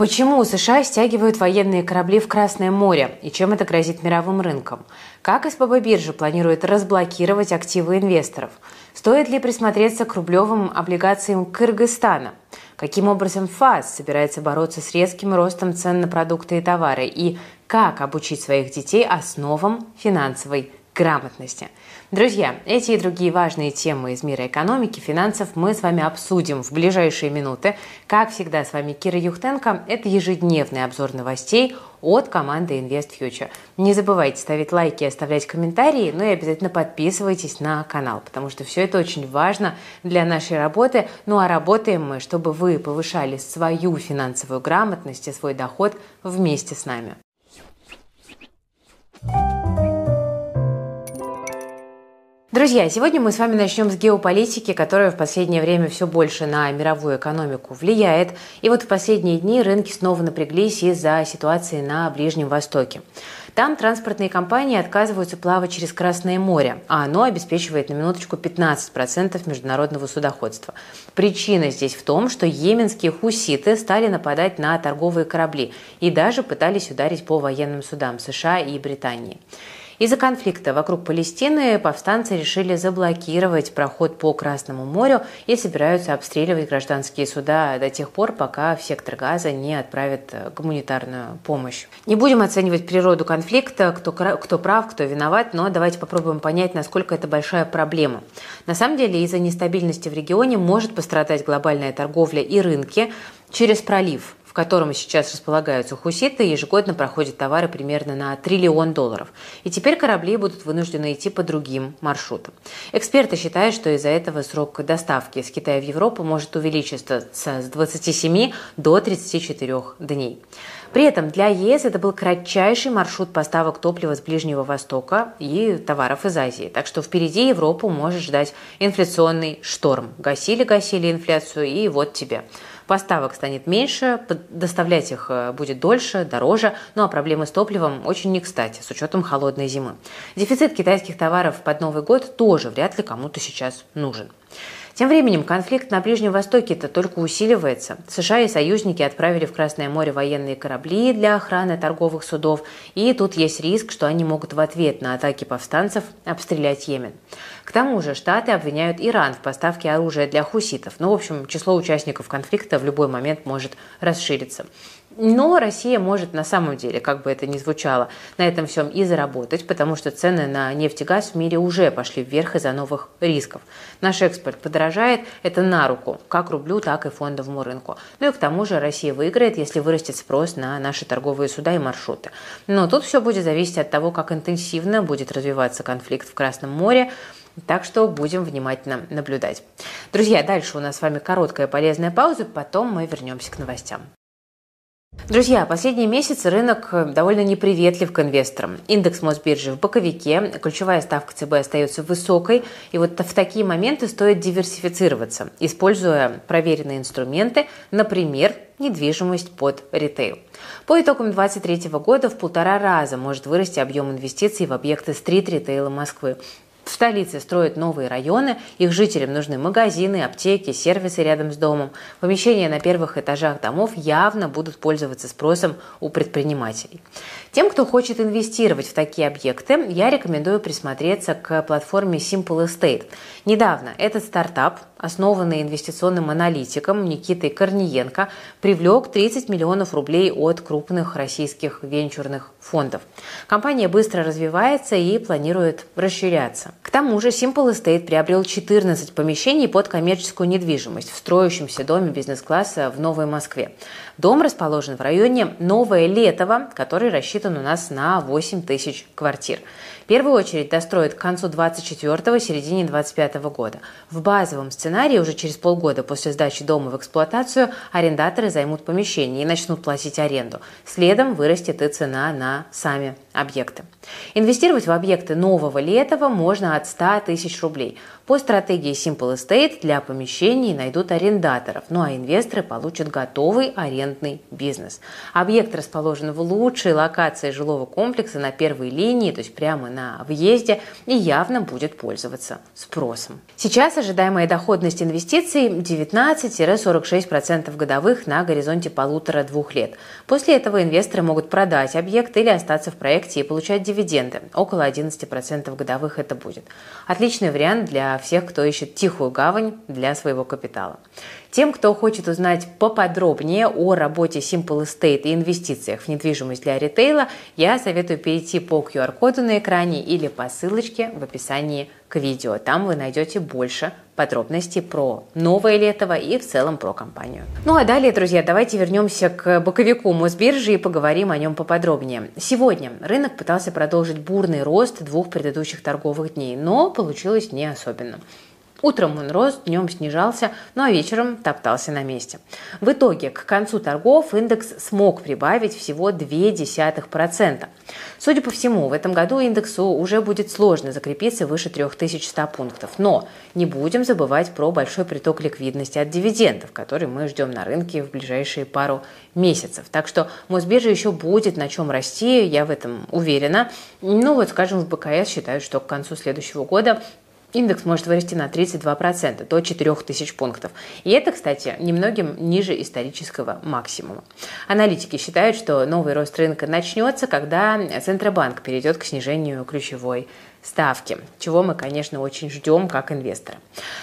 Почему США стягивают военные корабли в Красное море и чем это грозит мировым рынкам? Как СПБ биржа планирует разблокировать активы инвесторов? Стоит ли присмотреться к рублевым облигациям Кыргызстана? Каким образом ФАС собирается бороться с резким ростом цен на продукты и товары? И как обучить своих детей основам финансовой грамотности. Друзья, эти и другие важные темы из мира экономики, финансов мы с вами обсудим в ближайшие минуты. Как всегда, с вами Кира Юхтенко. Это ежедневный обзор новостей от команды Invest Future. Не забывайте ставить лайки оставлять комментарии, ну и обязательно подписывайтесь на канал, потому что все это очень важно для нашей работы. Ну а работаем мы, чтобы вы повышали свою финансовую грамотность и свой доход вместе с нами. Друзья, сегодня мы с вами начнем с геополитики, которая в последнее время все больше на мировую экономику влияет. И вот в последние дни рынки снова напряглись из-за ситуации на Ближнем Востоке. Там транспортные компании отказываются плавать через Красное море, а оно обеспечивает на минуточку 15% международного судоходства. Причина здесь в том, что йеменские хуситы стали нападать на торговые корабли и даже пытались ударить по военным судам США и Британии. Из-за конфликта вокруг Палестины повстанцы решили заблокировать проход по Красному морю и собираются обстреливать гражданские суда до тех пор, пока в сектор газа не отправят э, гуманитарную помощь. Не будем оценивать природу конфликта, кто, кто прав, кто виноват, но давайте попробуем понять, насколько это большая проблема. На самом деле из-за нестабильности в регионе может пострадать глобальная торговля и рынки через пролив в котором сейчас располагаются хуситы, ежегодно проходят товары примерно на триллион долларов. И теперь корабли будут вынуждены идти по другим маршрутам. Эксперты считают, что из-за этого срок доставки с Китая в Европу может увеличиться с 27 до 34 дней. При этом для ЕС это был кратчайший маршрут поставок топлива с Ближнего Востока и товаров из Азии. Так что впереди Европу может ждать инфляционный шторм. Гасили-гасили инфляцию, и вот тебе поставок станет меньше, доставлять их э, будет дольше, дороже, ну а проблемы с топливом очень не кстати, с учетом холодной зимы. Дефицит китайских товаров под Новый год тоже вряд ли кому-то сейчас нужен. Тем временем конфликт на Ближнем Востоке это только усиливается. США и союзники отправили в Красное море военные корабли для охраны торговых судов, и тут есть риск, что они могут в ответ на атаки повстанцев обстрелять Йемен. К тому же Штаты обвиняют Иран в поставке оружия для хуситов. Ну, в общем, число участников конфликта в любой момент может расшириться. Но Россия может на самом деле, как бы это ни звучало, на этом всем и заработать, потому что цены на нефть и газ в мире уже пошли вверх из-за новых рисков. Наш экспорт подорожает, это на руку, как рублю, так и фондовому рынку. Ну и к тому же Россия выиграет, если вырастет спрос на наши торговые суда и маршруты. Но тут все будет зависеть от того, как интенсивно будет развиваться конфликт в Красном море, так что будем внимательно наблюдать. Друзья, дальше у нас с вами короткая полезная пауза, потом мы вернемся к новостям. Друзья, последние месяцы рынок э, довольно неприветлив к инвесторам. Индекс Мосбиржи в боковике, ключевая ставка ЦБ остается высокой, и вот в такие моменты стоит диверсифицироваться, используя проверенные инструменты, например, недвижимость под ритейл. По итогам 2023 года в полтора раза может вырасти объем инвестиций в объекты стрит-ритейла Москвы. В столице строят новые районы, их жителям нужны магазины, аптеки, сервисы рядом с домом. Помещения на первых этажах домов явно будут пользоваться спросом у предпринимателей. Тем, кто хочет инвестировать в такие объекты, я рекомендую присмотреться к платформе Simple Estate. Недавно этот стартап, основанный инвестиционным аналитиком Никитой Корниенко, привлек 30 миллионов рублей от крупных российских венчурных фондов. Компания быстро развивается и планирует расширяться. К тому же Simple Estate приобрел 14 помещений под коммерческую недвижимость в строящемся доме бизнес-класса в Новой Москве. Дом расположен в районе Новое Летово, который рассчитан у нас на 8 тысяч квартир. Первую очередь достроят к концу 24-го, середине 25 -го года. В базовом сценарии уже через полгода после сдачи дома в эксплуатацию арендаторы займут помещение и начнут платить аренду. Следом вырастет и цена на сами объекты. Инвестировать в объекты нового летого можно от 100 тысяч рублей. По стратегии Simple Estate для помещений найдут арендаторов, ну а инвесторы получат готовый арендный бизнес. Объект расположен в лучшей локации жилого комплекса на первой линии, то есть прямо на въезде, и явно будет пользоваться спросом. Сейчас ожидаемая доходность инвестиций 19-46% годовых на горизонте полутора-двух лет. После этого инвесторы могут продать объект или остаться в проекте и получать дивиденды. Около 11% годовых это будет. Отличный вариант для всех, кто ищет тихую гавань для своего капитала. Тем, кто хочет узнать поподробнее о работе Simple Estate и инвестициях в недвижимость для ритейла, я советую перейти по QR-коду на экране или по ссылочке в описании к видео. Там вы найдете больше подробностей про новое Летово и в целом про компанию. Ну а далее, друзья, давайте вернемся к боковику Мосбиржи и поговорим о нем поподробнее. Сегодня рынок пытался продолжить бурный рост двух предыдущих торговых дней, но получилось не особенно. Утром он рос, днем снижался, ну а вечером топтался на месте. В итоге к концу торгов индекс смог прибавить всего 0,2%. Судя по всему, в этом году индексу уже будет сложно закрепиться выше 3100 пунктов. Но не будем забывать про большой приток ликвидности от дивидендов, который мы ждем на рынке в ближайшие пару месяцев. Так что Мосбиржа еще будет на чем расти, я в этом уверена. Ну вот, скажем, в БКС считают, что к концу следующего года Индекс может вырасти на 32%, до 4000 пунктов. И это, кстати, немногим ниже исторического максимума. Аналитики считают, что новый рост рынка начнется, когда Центробанк перейдет к снижению ключевой чего мы, конечно, очень ждем как инвесторы.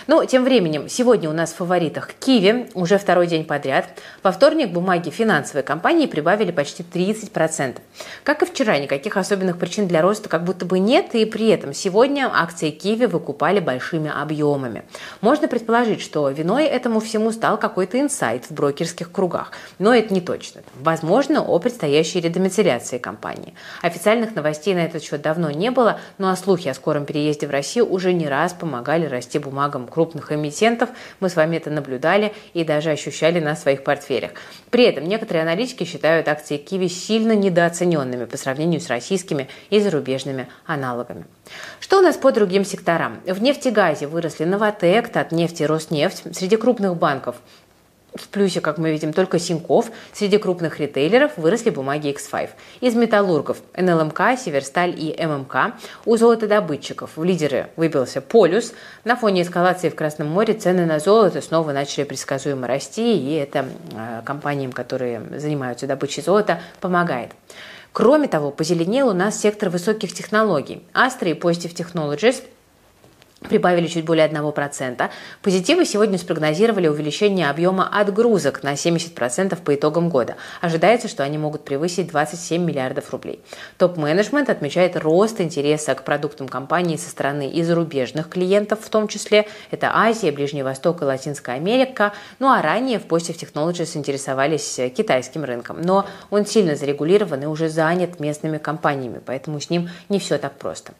Но тем временем сегодня у нас в фаворитах Киви уже второй день подряд. Во вторник бумаги финансовой компании прибавили почти 30%. Как и вчера, никаких особенных причин для роста как будто бы нет, и при этом сегодня акции Киви выкупали большими объемами. Можно предположить, что виной этому всему стал какой-то инсайт в брокерских кругах, но это не точно. Возможно, о предстоящей редомицеляции компании. Официальных новостей на этот счет давно не было, но слухи о скором переезде в Россию уже не раз помогали расти бумагам крупных эмитентов. Мы с вами это наблюдали и даже ощущали на своих портфелях. При этом некоторые аналитики считают акции Киви сильно недооцененными по сравнению с российскими и зарубежными аналогами. Что у нас по другим секторам? В нефтегазе выросли Новотек, Татнефть и Роснефть. Среди крупных банков в плюсе, как мы видим, только Синьков. Среди крупных ритейлеров выросли бумаги X5. Из металлургов НЛМК, Северсталь и ММК. У золотодобытчиков в лидеры выбился Полюс. На фоне эскалации в Красном море цены на золото снова начали предсказуемо расти, и это э, компаниям, которые занимаются добычей золота, помогает. Кроме того, позеленел у нас сектор высоких технологий. Astra и Positive Technologies – прибавили чуть более 1%. Позитивы сегодня спрогнозировали увеличение объема отгрузок на 70% по итогам года. Ожидается, что они могут превысить 27 миллиардов рублей. Топ-менеджмент отмечает рост интереса к продуктам компании со стороны и зарубежных клиентов, в том числе это Азия, Ближний Восток и Латинская Америка. Ну а ранее в Positive Technologies интересовались китайским рынком. Но он сильно зарегулирован и уже занят местными компаниями, поэтому с ним не все так просто.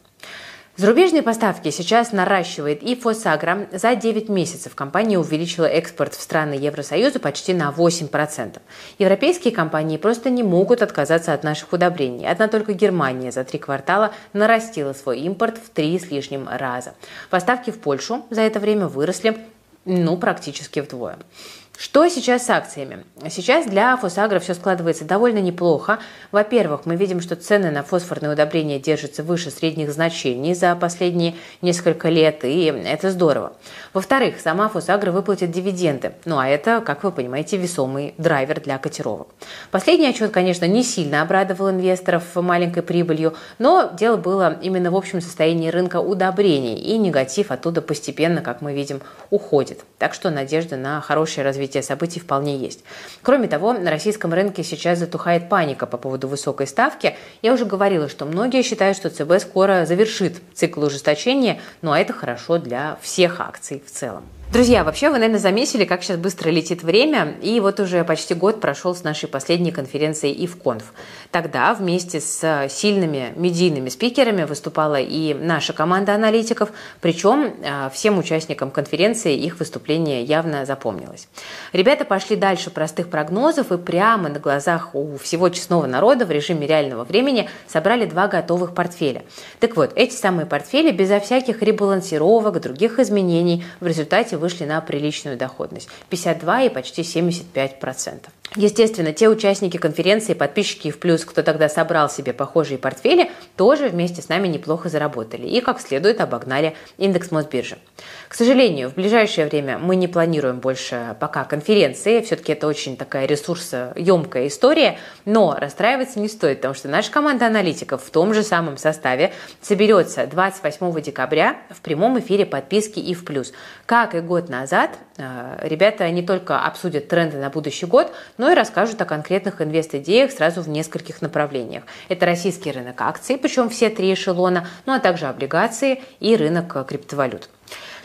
Зарубежные поставки сейчас наращивает и Фосагра. За 9 месяцев компания увеличила экспорт в страны Евросоюза почти на 8%. Европейские компании просто не могут отказаться от наших удобрений. Одна только Германия за три квартала нарастила свой импорт в три с лишним раза. Поставки в Польшу за это время выросли ну, практически вдвое. Что сейчас с акциями? Сейчас для Фосагро все складывается довольно неплохо. Во-первых, мы видим, что цены на фосфорные удобрения держатся выше средних значений за последние несколько лет, и это здорово. Во-вторых, сама Фосагро выплатит дивиденды. Ну а это, как вы понимаете, весомый драйвер для котировок. Последний отчет, конечно, не сильно обрадовал инвесторов маленькой прибылью, но дело было именно в общем состоянии рынка удобрений, и негатив оттуда постепенно, как мы видим, уходит. Так что надежда на хорошее развитие развития событий вполне есть. Кроме того, на российском рынке сейчас затухает паника по поводу высокой ставки. Я уже говорила, что многие считают, что ЦБ скоро завершит цикл ужесточения, ну а это хорошо для всех акций в целом. Друзья, вообще вы, наверное, заметили, как сейчас быстро летит время, и вот уже почти год прошел с нашей последней конференции IFConf. Тогда вместе с сильными медийными спикерами выступала и наша команда аналитиков, причем а, всем участникам конференции их выступление явно запомнилось. Ребята пошли дальше простых прогнозов и прямо на глазах у всего честного народа в режиме реального времени собрали два готовых портфеля. Так вот, эти самые портфели безо всяких ребалансировок, других изменений в результате вышли на приличную доходность – 52 и почти 75 процентов. Естественно, те участники конференции, подписчики в плюс, кто тогда собрал себе похожие портфели, тоже вместе с нами неплохо заработали и как следует обогнали индекс Мосбиржи. К сожалению, в ближайшее время мы не планируем больше пока конференции, все-таки это очень такая ресурсоемкая история, но расстраиваться не стоит, потому что наша команда аналитиков в том же самом составе соберется 28 декабря в прямом эфире подписки и в плюс. Как и год назад, э, ребята не только обсудят тренды на будущий год, но и расскажут о конкретных инвест-идеях сразу в нескольких направлениях. Это российский рынок акций, причем все три эшелона, ну а также облигации и рынок криптовалют.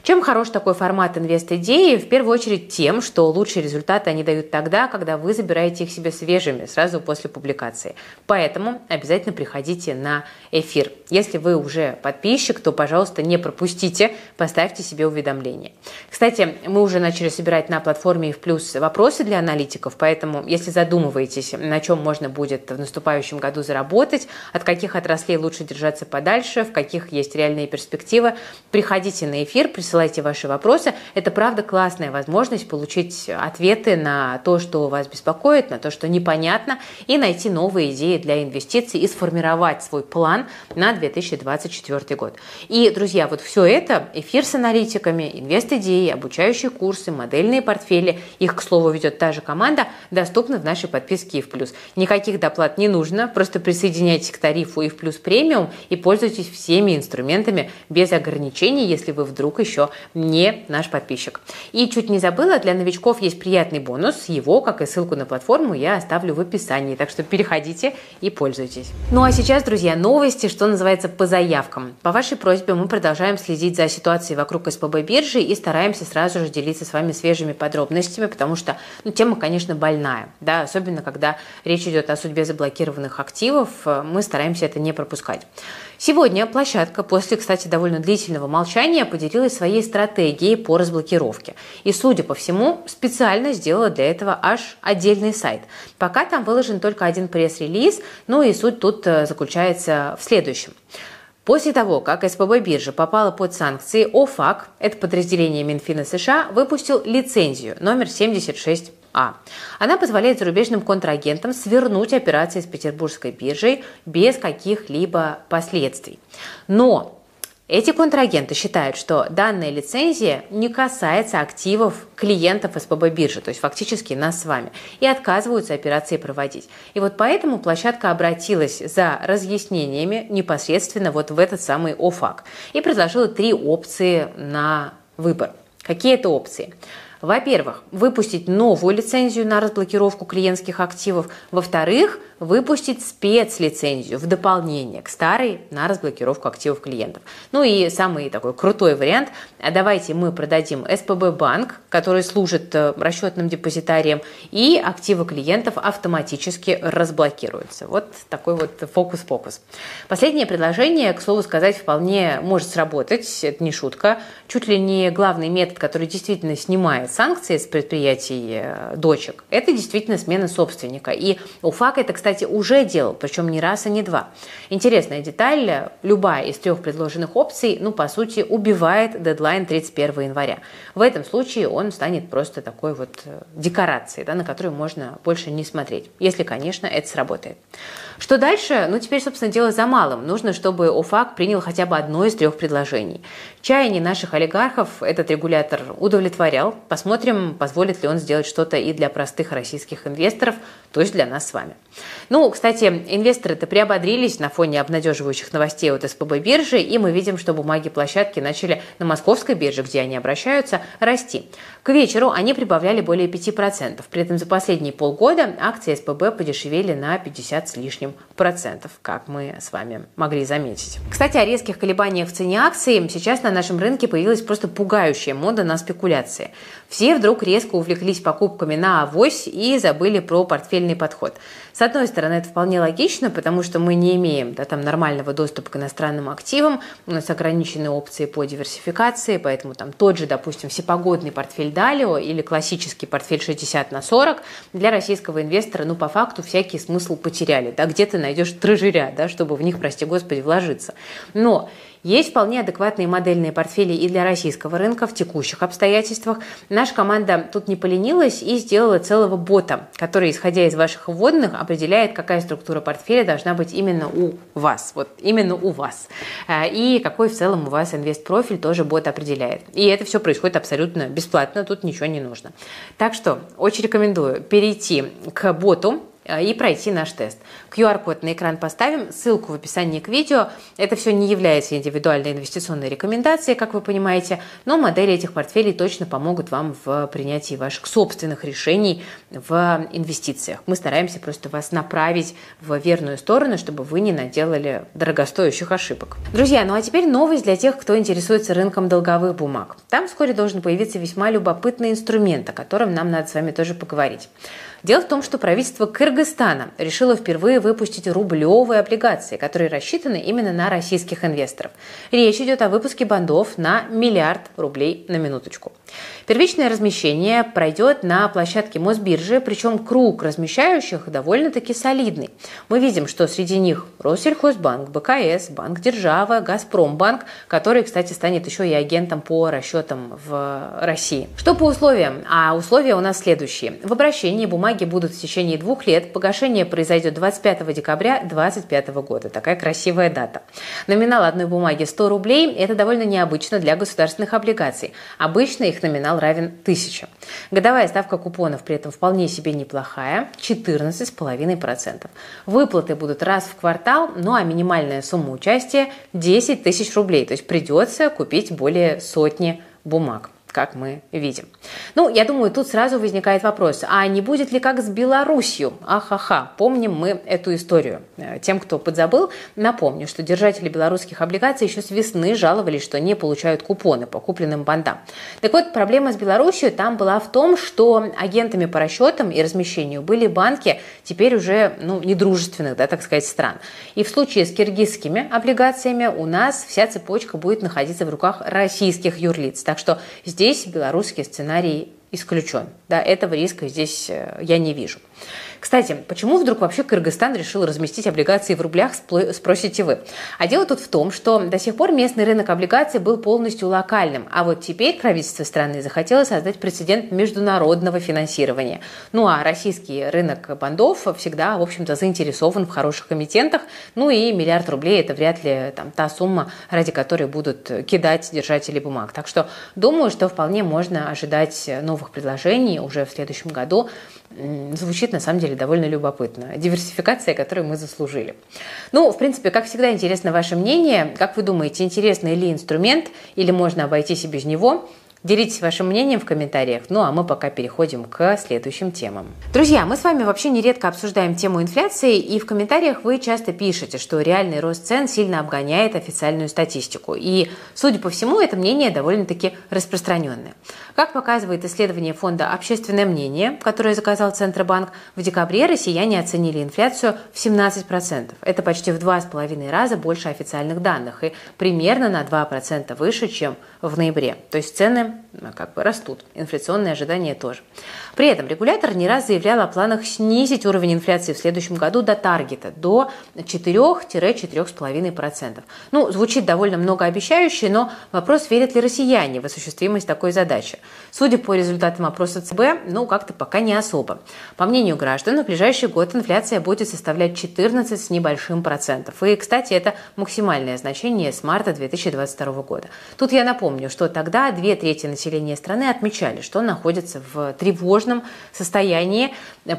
Чем хорош такой формат инвест-идеи? В первую очередь тем, что лучшие результаты они дают тогда, когда вы забираете их себе свежими, сразу после публикации. Поэтому обязательно приходите на эфир. Если вы уже подписчик, то, пожалуйста, не пропустите, поставьте себе уведомления. Кстати, мы уже начали собирать на платформе в плюс вопросы для аналитиков, поэтому, если задумываетесь, на чем можно будет в наступающем году заработать, от каких отраслей лучше держаться подальше, в каких есть реальные перспективы, приходите на эфир, присылайте присылайте ваши вопросы. Это, правда, классная возможность получить ответы на то, что вас беспокоит, на то, что непонятно, и найти новые идеи для инвестиций и сформировать свой план на 2024 год. И, друзья, вот все это, эфир с аналитиками, инвест-идеи, обучающие курсы, модельные портфели, их, к слову, ведет та же команда, доступны в нашей подписке ИФ+. Никаких доплат не нужно, просто присоединяйтесь к тарифу ИФ Плюс премиум и пользуйтесь всеми инструментами без ограничений, если вы вдруг еще еще не наш подписчик. И чуть не забыла, для новичков есть приятный бонус. Его, как и ссылку на платформу, я оставлю в описании. Так что переходите и пользуйтесь. Ну а сейчас, друзья, новости, что называется, по заявкам. По вашей просьбе мы продолжаем следить за ситуацией вокруг СПБ биржи и стараемся сразу же делиться с вами свежими подробностями, потому что ну, тема, конечно, больная. Да, особенно когда речь идет о судьбе заблокированных активов, мы стараемся это не пропускать. Сегодня площадка после, кстати, довольно длительного молчания поделилась своей стратегией по разблокировке. И, судя по всему, специально сделала для этого аж отдельный сайт. Пока там выложен только один пресс-релиз, ну и суть тут э, заключается в следующем. После того, как СПБ биржа попала под санкции, ОФАК, это подразделение Минфина США, выпустил лицензию номер 76 а. Она позволяет зарубежным контрагентам свернуть операции с петербургской биржей без каких-либо последствий. Но эти контрагенты считают, что данная лицензия не касается активов клиентов СПБ биржи, то есть фактически нас с вами, и отказываются операции проводить. И вот поэтому площадка обратилась за разъяснениями непосредственно вот в этот самый ОФАК и предложила три опции на выбор. Какие это опции? Во-первых, выпустить новую лицензию на разблокировку клиентских активов. Во-вторых, выпустить спецлицензию в дополнение к старой на разблокировку активов клиентов. Ну и самый такой крутой вариант. Давайте мы продадим СПБ банк, который служит э, расчетным депозитарием, и активы клиентов автоматически разблокируются. Вот такой вот фокус-фокус. Последнее предложение, к слову сказать, вполне может сработать. Это не шутка. Чуть ли не главный метод, который действительно снимает санкции с предприятий э, дочек, это действительно смена собственника. И УФАК это, кстати, уже делал, причем не раз и не два. Интересная деталь, любая из трех предложенных опций, ну, по сути, убивает дедлайн 31 января. В этом случае он станет просто такой вот э, декорацией, да, на которую можно больше не смотреть, если, конечно, это сработает. Что дальше? Ну, теперь, собственно, дело за малым. Нужно, чтобы ОФАК принял хотя бы одно из трех предложений. Чаяние наших олигархов этот регулятор удовлетворял. Посмотрим, позволит ли он сделать что-то и для простых российских инвесторов, то есть для нас с вами. Ну, кстати, инвесторы-то приободрились на фоне обнадеживающих новостей от СПБ биржи, и мы видим, что бумаги площадки начали на московской бирже, где они обращаются, расти. К вечеру они прибавляли более 5%. При этом за последние полгода акции СПБ подешевели на 50 с лишним процентов, как мы с вами могли заметить. Кстати, о резких колебаниях в цене акций сейчас на нашем рынке появилась просто пугающая мода на спекуляции. Все вдруг резко увлеклись покупками на авось и забыли про портфельный подход. С одной стороны, это вполне логично, потому что мы не имеем да, там, нормального доступа к иностранным активам, у нас ограничены опции по диверсификации, поэтому там тот же, допустим, всепогодный портфель Далио или классический портфель 60 на 40 для российского инвестора, ну, по факту, всякий смысл потеряли. Да, где ты найдешь трежеря, да, чтобы в них, прости господи, вложиться. Но есть вполне адекватные модельные портфели и для российского рынка в текущих обстоятельствах. Наша команда тут не поленилась и сделала целого бота, который, исходя из ваших вводных, определяет, какая структура портфеля должна быть именно у вас. Вот именно у вас. А, и какой в целом у вас инвест-профиль тоже бот определяет. И это все происходит абсолютно бесплатно, тут ничего не нужно. Так что очень рекомендую перейти к боту, Э, и пройти наш тест. QR-код на экран поставим, ссылку в описании к видео. Это все не является индивидуальной инвестиционной рекомендацией, как вы понимаете, но модели этих портфелей точно помогут вам в принятии ваших собственных решений в инвестициях. Мы стараемся просто вас направить в верную сторону, чтобы вы не наделали дорогостоящих ошибок. Друзья, ну а теперь новость для тех, кто интересуется рынком долговых бумаг. Там вскоре должен появиться весьма любопытный инструмент, о котором нам надо с вами тоже поговорить. Дело в том, что правительство Кыргызстана решило впервые выпустить рублевые облигации, которые рассчитаны именно на российских инвесторов. Речь идет о выпуске бандов на миллиард рублей на минуточку. Первичное размещение пройдет на площадке Мосбиржи, причем круг размещающих довольно-таки солидный. Мы видим, что среди них Россельхозбанк, БКС, Банк Держава, Газпромбанк, который, кстати, станет еще и агентом по расчетам в России. Что по условиям? А условия у нас следующие. В обращении бумаги будут в течение двух лет. Погашение произойдет 25 декабря 2025 года. Такая красивая дата. Номинал одной бумаги 100 рублей. Это довольно необычно для государственных облигаций. Обычно их номинал равен 1000. Годовая ставка купонов при этом вполне себе неплохая – 14,5%. Выплаты будут раз в квартал, ну а минимальная сумма участия – 10 тысяч рублей. То есть придется купить более сотни бумаг как мы видим. Ну, я думаю, тут сразу возникает вопрос, а не будет ли как с Беларусью? Ахаха, помним мы эту историю. Э, тем, кто подзабыл, напомню, что держатели белорусских облигаций еще с весны жаловались, что не получают купоны по купленным бандам. Так вот, проблема с Беларусью там была в том, что агентами по расчетам и размещению были банки теперь уже ну, недружественных, да, так сказать, стран. И в случае с киргизскими облигациями у нас вся цепочка будет находиться в руках российских юрлиц. Так что здесь Здесь белорусский сценарий исключен. Да, этого риска здесь э, я не вижу. Кстати, почему вдруг вообще Кыргызстан решил разместить облигации в рублях, спросите вы. А дело тут в том, что до сих пор местный рынок облигаций был полностью локальным, а вот теперь правительство страны захотело создать прецедент международного финансирования. Ну а российский рынок бандов всегда, в общем-то, заинтересован в хороших эмитентах, ну и миллиард рублей – это вряд ли там, та сумма, ради которой будут кидать держатели бумаг. Так что думаю, что вполне можно ожидать новых предложений уже в следующем году. Звучит на самом деле довольно любопытно. Диверсификация, которую мы заслужили. Ну, в принципе, как всегда, интересно ваше мнение. Как вы думаете, интересный ли инструмент или можно обойтись и без него? Делитесь вашим мнением в комментариях. Ну а мы пока переходим к следующим темам. Друзья, мы с вами вообще нередко обсуждаем тему инфляции, и в комментариях вы часто пишете, что реальный рост цен сильно обгоняет официальную статистику. И, судя по всему, это мнение довольно-таки распространенное. Как показывает исследование фонда «Общественное мнение», которое заказал Центробанк, в декабре россияне оценили инфляцию в 17%. Это почти в два с половиной раза больше официальных данных и примерно на 2% выше, чем в ноябре. То есть цены ну, как бы растут, инфляционные ожидания тоже. При этом регулятор не раз заявлял о планах снизить уровень инфляции в следующем году до таргета, до 4-4,5%. Ну, звучит довольно многообещающе, но вопрос, верят ли россияне в осуществимость такой задачи. Судя по результатам опроса ЦБ, ну, как-то пока не особо. По мнению граждан, в ближайший год инфляция будет составлять 14 с небольшим процентов. И, кстати, это максимальное значение с марта 2022 года. Тут я напомню, что тогда две трети трети населения страны отмечали, что находятся в тревожном состоянии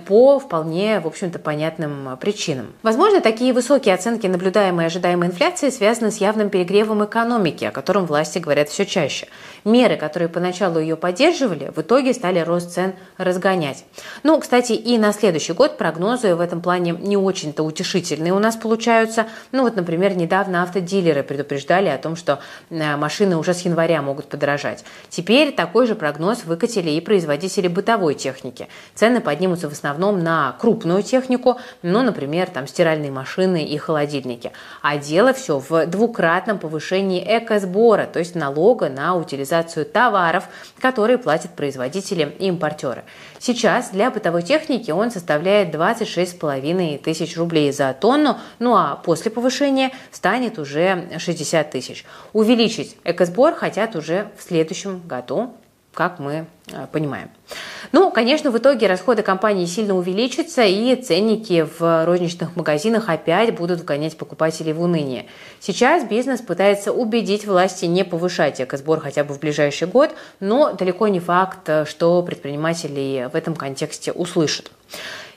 по вполне, в общем-то, понятным причинам. Возможно, такие высокие оценки наблюдаемой и ожидаемой инфляции связаны с явным перегревом экономики, о котором власти говорят все чаще. Меры, которые поначалу ее поддерживали, в итоге стали рост цен разгонять. Ну, кстати, и на следующий год прогнозы в этом плане не очень-то утешительные у нас получаются. Ну вот, например, недавно автодилеры предупреждали о том, что э, машины уже с января могут подорожать. Теперь такой же прогноз выкатили и производители бытовой техники. Цены поднимутся в основном на крупную технику, ну, например, там стиральные машины и холодильники. А дело все в двукратном повышении экосбора, то есть налога на утилизацию товаров, которые платят производители и импортеры. Сейчас для бытовой техники он составляет 26,5 тысяч рублей за тонну, ну а после повышения станет уже 60 тысяч. Увеличить экосбор хотят уже в следующем году, как мы э, понимаем. Ну, конечно, в итоге расходы компании сильно увеличатся, и ценники в розничных магазинах опять будут вгонять покупателей в уныние. Сейчас бизнес пытается убедить власти не повышать экосбор хотя бы в ближайший год, но далеко не факт, что предприниматели в этом контексте услышат.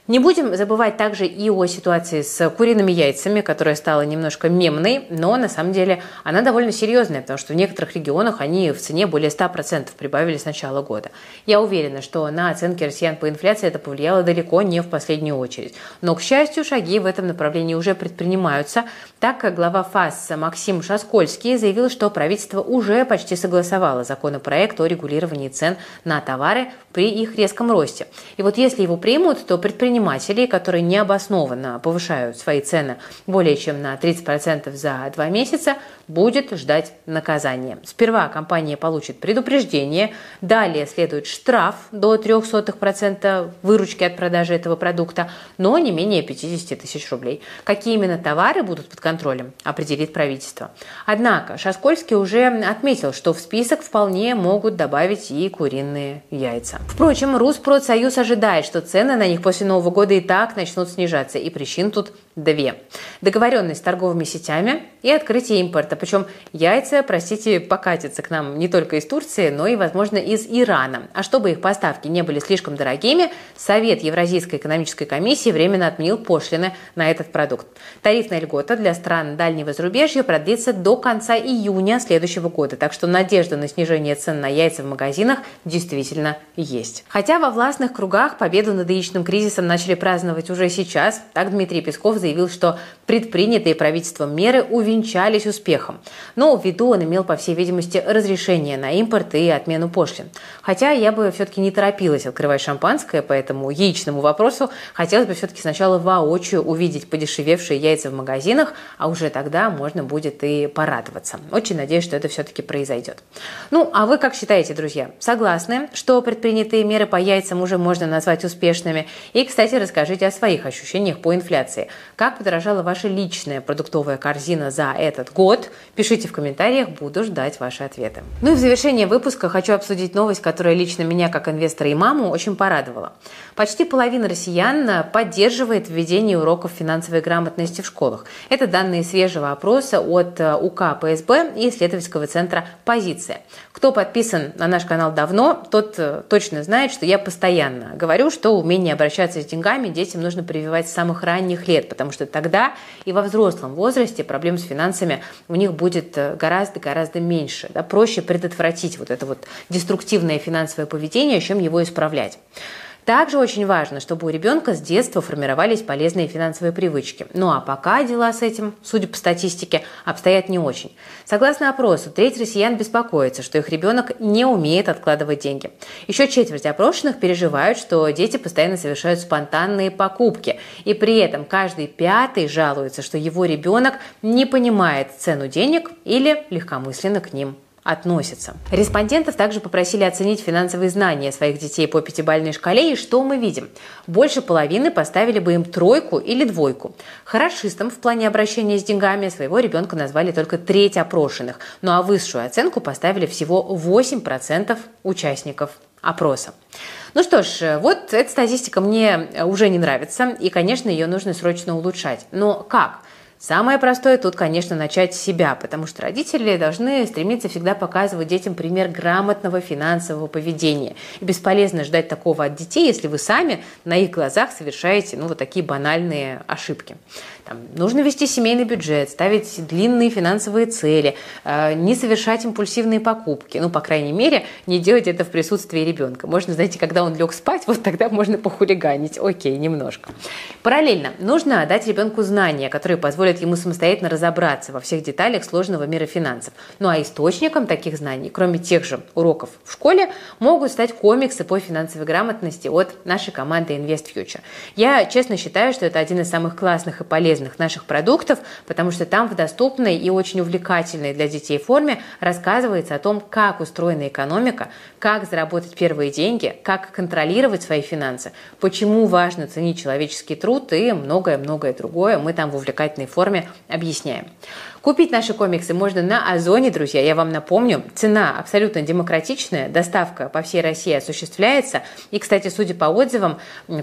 Не будем забывать также и о ситуации с куриными яйцами, которая стала немножко мемной, но на самом деле она довольно серьезная, потому что в некоторых регионах они в цене более 100% прибавили с начала года. Я уверена, что на оценки россиян по инфляции это повлияло далеко не в последнюю очередь. Но, к счастью, шаги в этом направлении уже предпринимаются, так как глава ФАС Максим Шаскольский заявил, что правительство уже почти согласовало законопроект о регулировании цен на товары при их резком росте. И вот если его примут, то предприниматели которые необоснованно повышают свои цены более чем на 30% за два месяца, будет ждать наказание. Сперва компания получит предупреждение, далее следует штраф до 0,03% выручки от продажи этого продукта, но не менее 50 тысяч рублей. Какие именно товары будут под контролем, определит правительство. Однако Шаскольский уже отметил, что в список вполне могут добавить и куриные яйца. Впрочем, Руспродсоюз ожидает, что цены на них после Нового года и так начнут снижаться, и причин тут две. Договоренность с торговыми сетями и открытие импорта. Причем яйца, простите, покатятся к нам не только из Турции, но и, возможно, из Ирана. А чтобы их поставки не были слишком дорогими, Совет Евразийской экономической комиссии временно отменил пошлины на этот продукт. Тарифная льгота для стран дальнего зарубежья продлится до конца июня следующего года, так что надежда на снижение цен на яйца в магазинах действительно есть. Хотя во властных кругах победу над яичным кризисом начали праздновать уже сейчас, так Дмитрий Песков заявил, что предпринятые правительством меры увенчались успехом. Но в виду он имел, по всей видимости, разрешение на импорт и отмену пошлин. Хотя я бы все-таки не торопилась открывать шампанское, по этому яичному вопросу хотелось бы все-таки сначала воочию увидеть подешевевшие яйца в магазинах, а уже тогда можно будет и порадоваться. Очень надеюсь, что это все-таки произойдет. Ну, а вы как считаете, друзья? Согласны, что предпринятые меры по яйцам уже можно назвать успешными? И, кстати, расскажите о своих ощущениях по инфляции. Как подорожала ваша личная продуктовая корзина за этот год? Пишите в комментариях, буду ждать ваши ответы. Ну и в завершение выпуска хочу обсудить новость, которая лично меня, как инвестора и маму, очень порадовала. Почти половина россиян поддерживает введение уроков финансовой грамотности в школах. Это данные свежего опроса от э, УК ПСБ и исследовательского центра «Позиция». Кто подписан на наш канал давно, тот э, точно знает, что я постоянно говорю, что умение обращаться с деньгами детям нужно прививать с самых ранних лет, потому что тогда и во взрослом возрасте проблем с финансами у них будет гораздо-гораздо меньше. Да, проще предотвратить вот это вот деструктивное финансовое поведение, чем его исправлять. Также очень важно, чтобы у ребенка с детства формировались полезные финансовые привычки. Ну а пока дела с этим, судя по статистике, обстоят не очень. Согласно опросу, треть россиян беспокоится, что их ребенок не умеет откладывать деньги. Еще четверть опрошенных переживают, что дети постоянно совершают спонтанные покупки. И при этом каждый пятый жалуется, что его ребенок не понимает цену денег или легкомысленно к ним относятся. Респондентов также попросили оценить финансовые знания своих детей по пятибалльной шкале, и что мы видим? Больше половины поставили бы им тройку или двойку. Хорошистом в плане обращения с деньгами своего ребенка назвали только треть опрошенных, ну а высшую оценку поставили всего 8% участников опроса. Ну что ж, вот эта статистика мне уже не нравится, и, конечно, ее нужно срочно улучшать. Но как? Самое простое тут, конечно, начать с себя, потому что родители должны стремиться всегда показывать детям пример грамотного финансового поведения. И бесполезно ждать такого от детей, если вы сами на их глазах совершаете ну, вот такие банальные ошибки. Там, нужно вести семейный бюджет, ставить длинные финансовые цели, э, не совершать импульсивные покупки. Ну, по крайней мере, не делать это в присутствии ребенка. Можно, знаете, когда он лег спать, вот тогда можно похулиганить. Окей, немножко. Параллельно нужно дать ребенку знания, которые позволят ему самостоятельно разобраться во всех деталях сложного мира финансов. Ну а источником таких знаний, кроме тех же уроков в школе, могут стать комиксы по финансовой грамотности от нашей команды Invest Future. Я честно считаю, что это один из самых классных и полезных наших продуктов, потому что там в доступной и очень увлекательной для детей форме рассказывается о том, как устроена экономика, как заработать первые деньги, как контролировать свои финансы, почему важно ценить человеческий труд и многое-многое другое мы там в увлекательной форме объясняем. Купить наши комиксы можно на Озоне, друзья. Я вам напомню, цена абсолютно демократичная, доставка по всей России осуществляется. И, кстати, судя по отзывам,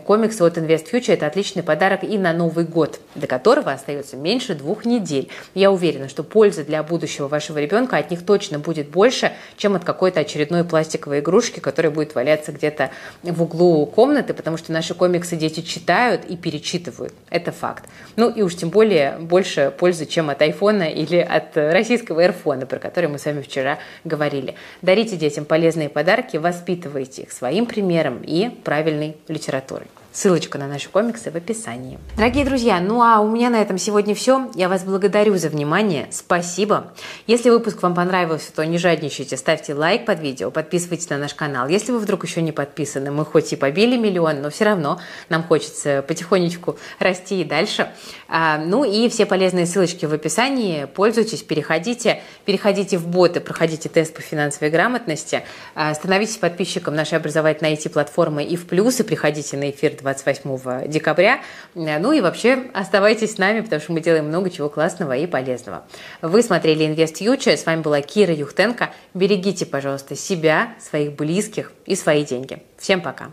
комиксы от Invest Future – это отличный подарок и на Новый год, до которого остается меньше двух недель. Я уверена, что польза для будущего вашего ребенка от них точно будет больше, чем от какой-то очередной пластиковой игрушки, которая будет валяться где-то в углу комнаты, потому что наши комиксы дети читают и перечитывают. Это факт. Ну и уж тем более больше пользы, чем от айфона или от российского эрфона, про который мы с вами вчера говорили. Дарите детям полезные подарки, воспитывайте их своим примером и правильной литературой. Ссылочка на наши комиксы в описании. Дорогие друзья, ну а у меня на этом сегодня все. Я вас благодарю за внимание. Спасибо. Если выпуск вам понравился, то не жадничайте, ставьте лайк под видео, подписывайтесь на наш канал. Если вы вдруг еще не подписаны, мы хоть и побили миллион, но все равно нам хочется потихонечку расти и дальше. А, ну и все полезные ссылочки в описании. Пользуйтесь, переходите, переходите в боты, проходите тест по финансовой грамотности, а, становитесь подписчиком нашей образовательной IT-платформы и в плюсы приходите на эфир 28 декабря. Ну и вообще оставайтесь с нами, потому что мы делаем много чего классного и полезного. Вы смотрели Invest Future, с вами была Кира Юхтенко. Берегите, пожалуйста, себя, своих близких и свои деньги. Всем пока!